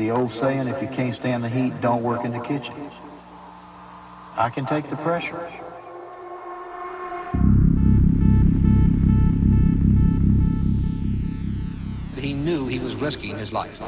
The old saying, if you can't stand the heat, don't work in the kitchen. I can take the pressure. He knew he was risking his life.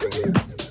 What you?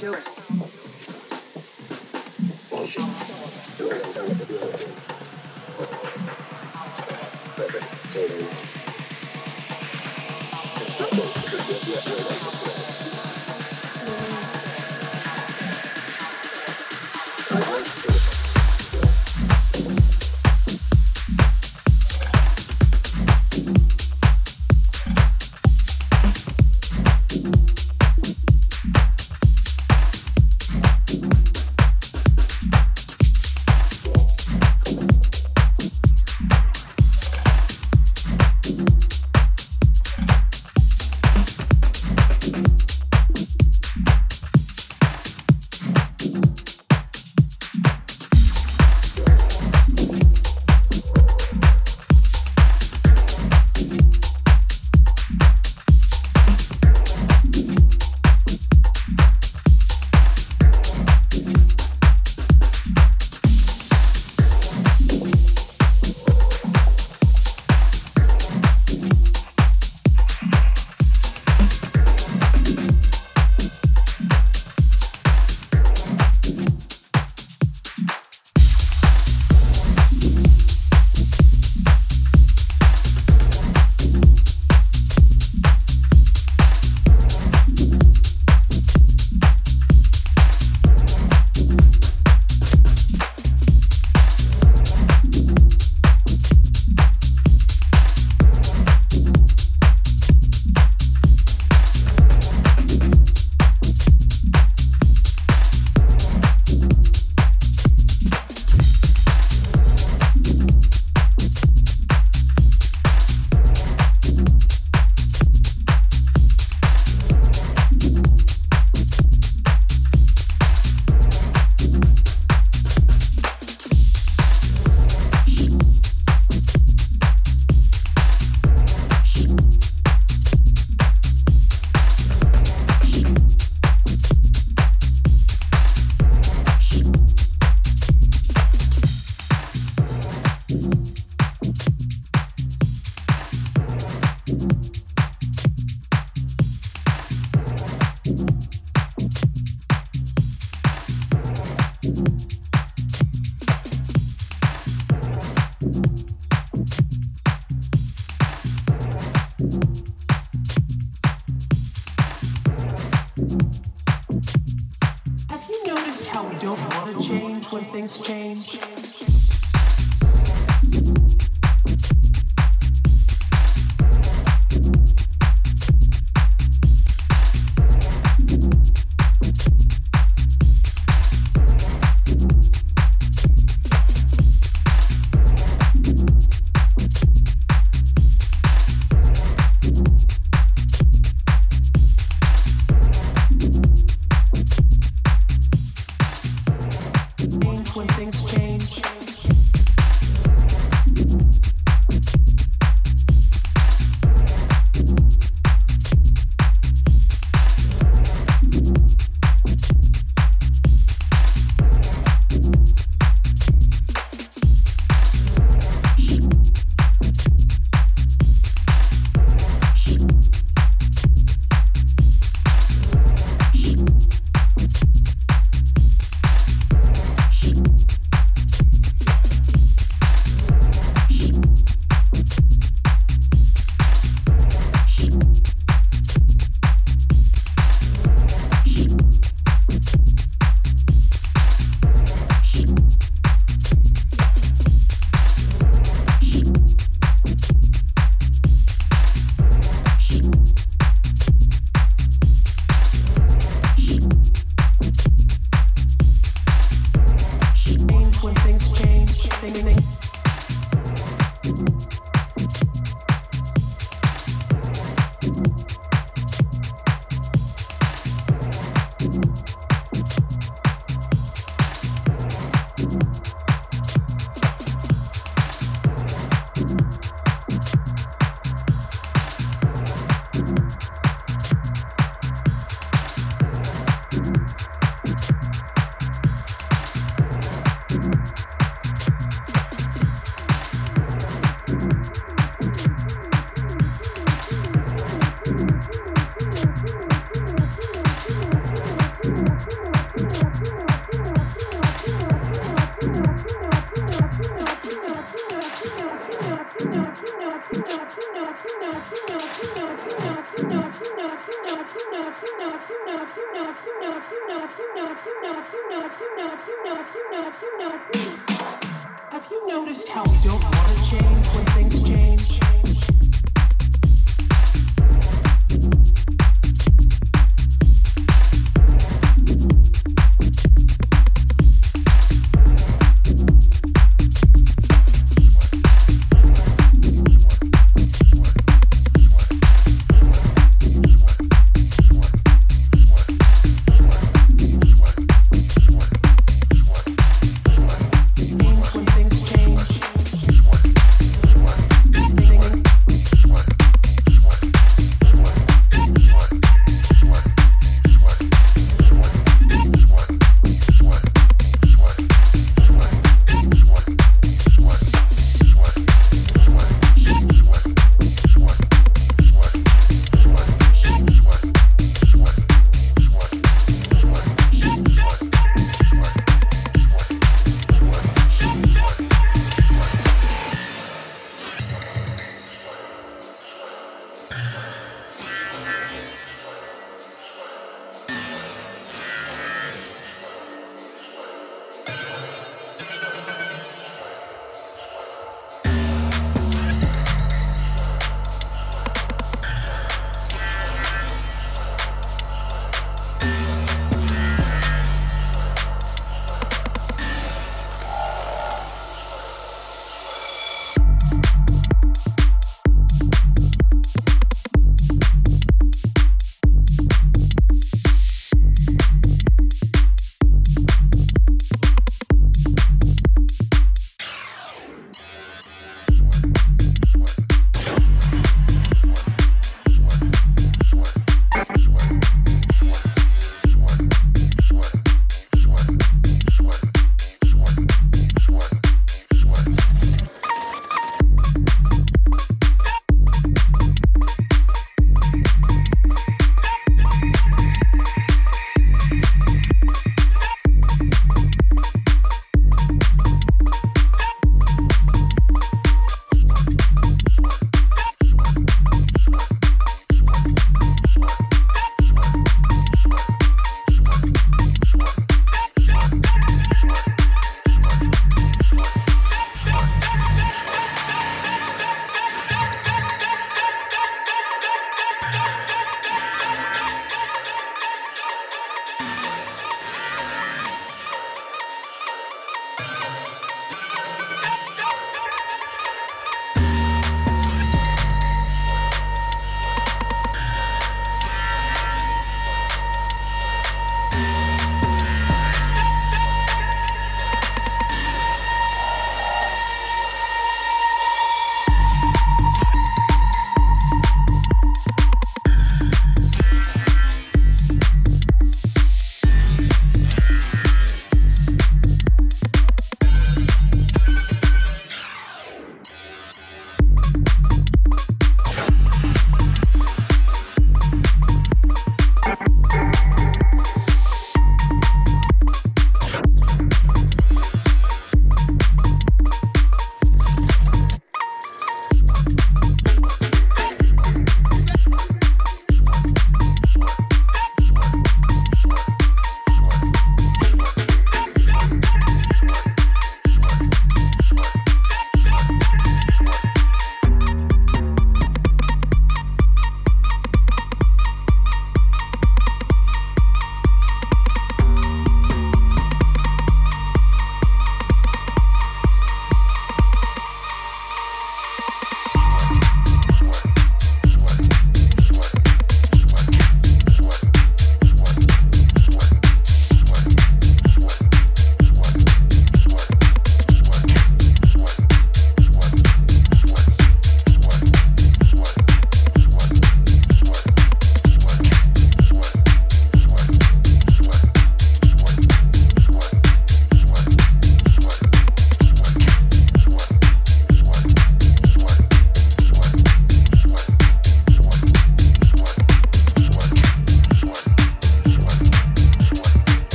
Do it.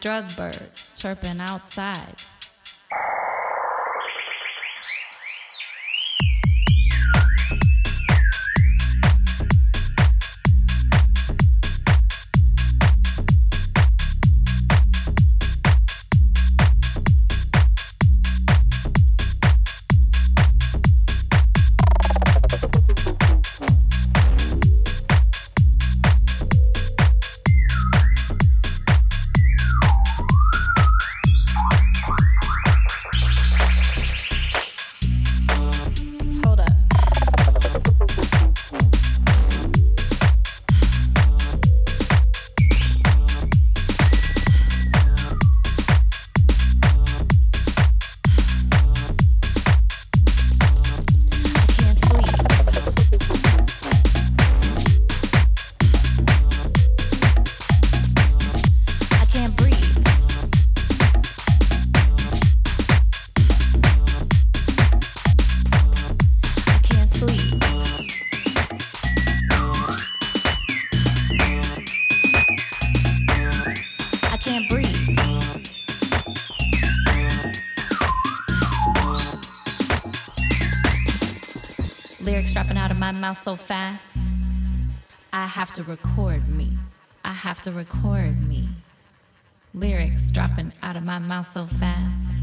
Drug birds chirping outside. Record me. I have to record me. Lyrics dropping out of my mouth so fast.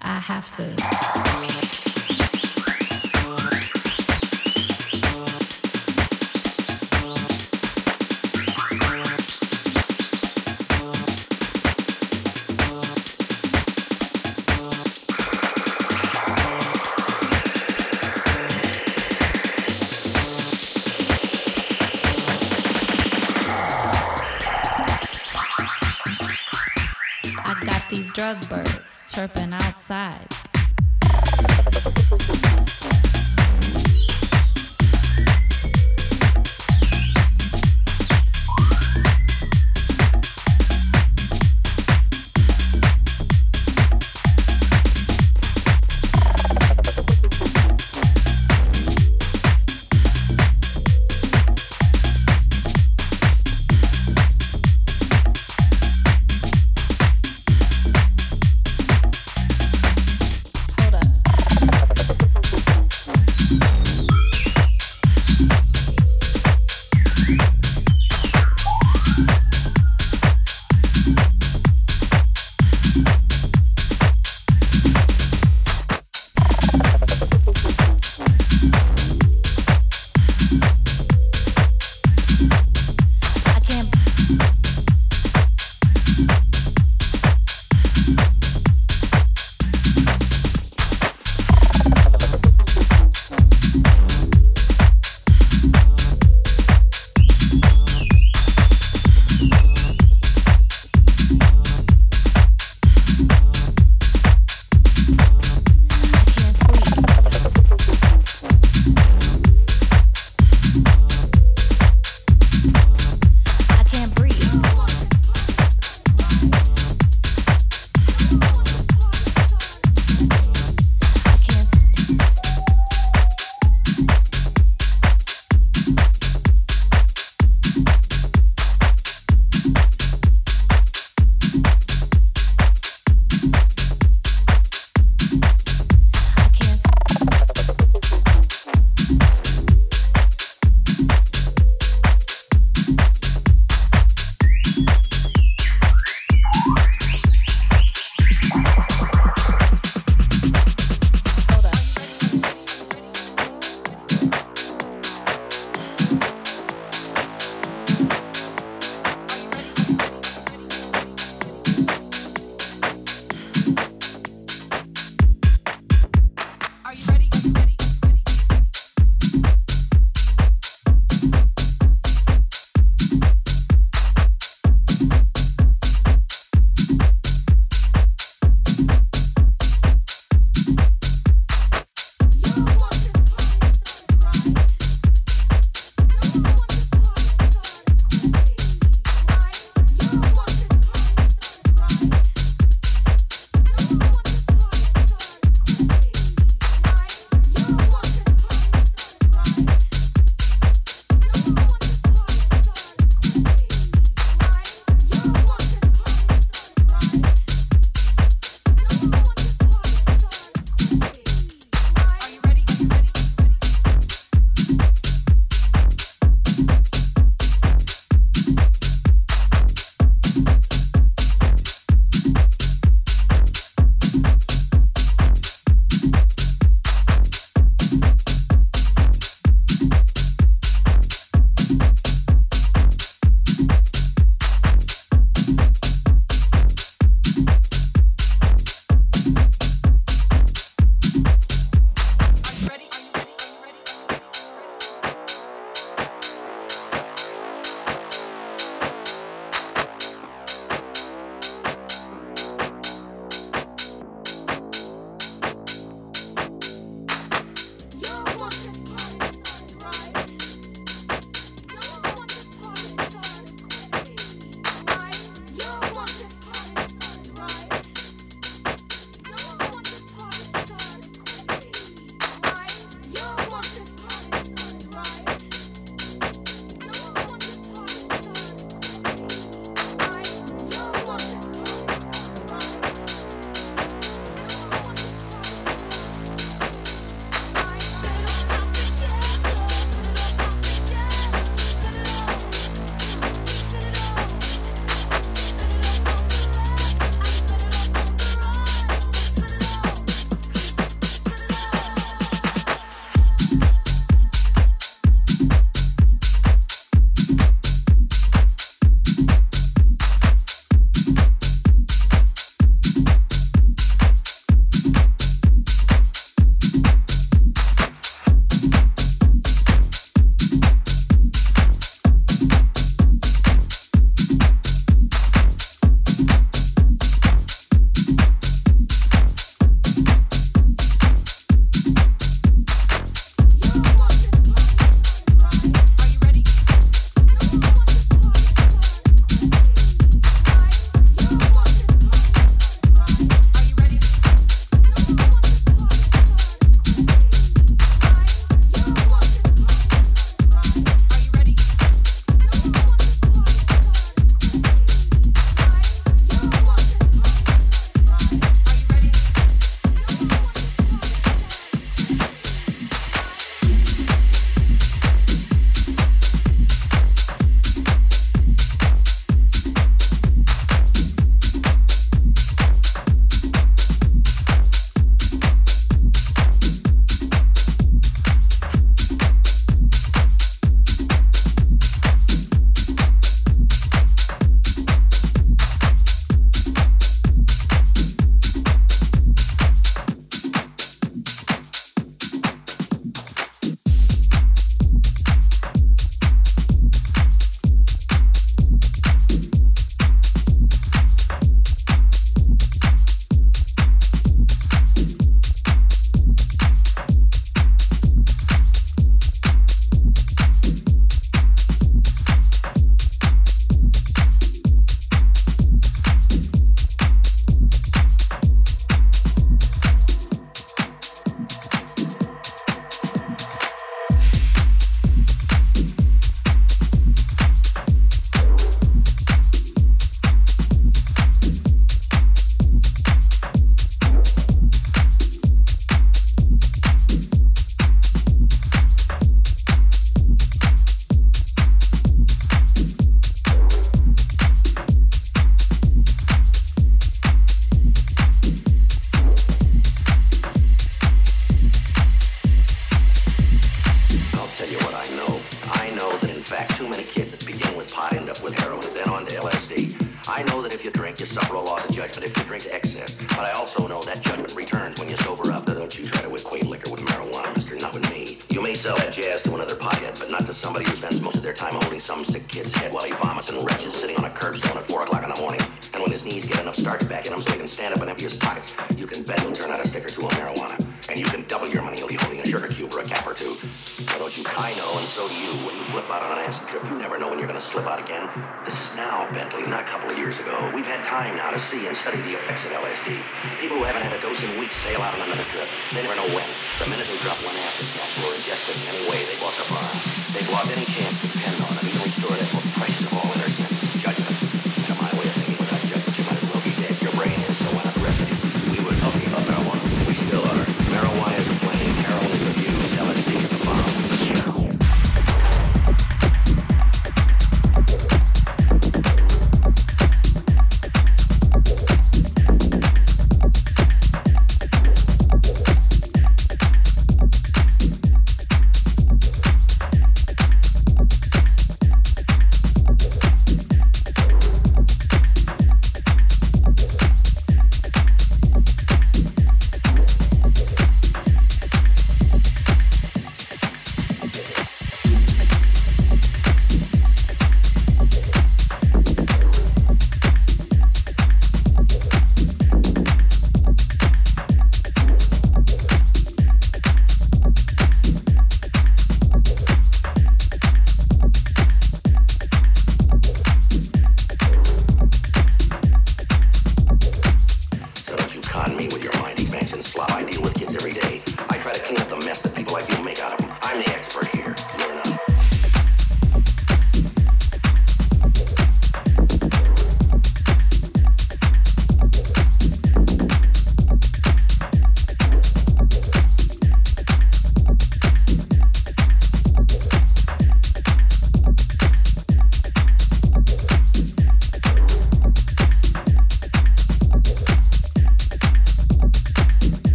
I have to. Chirping outside.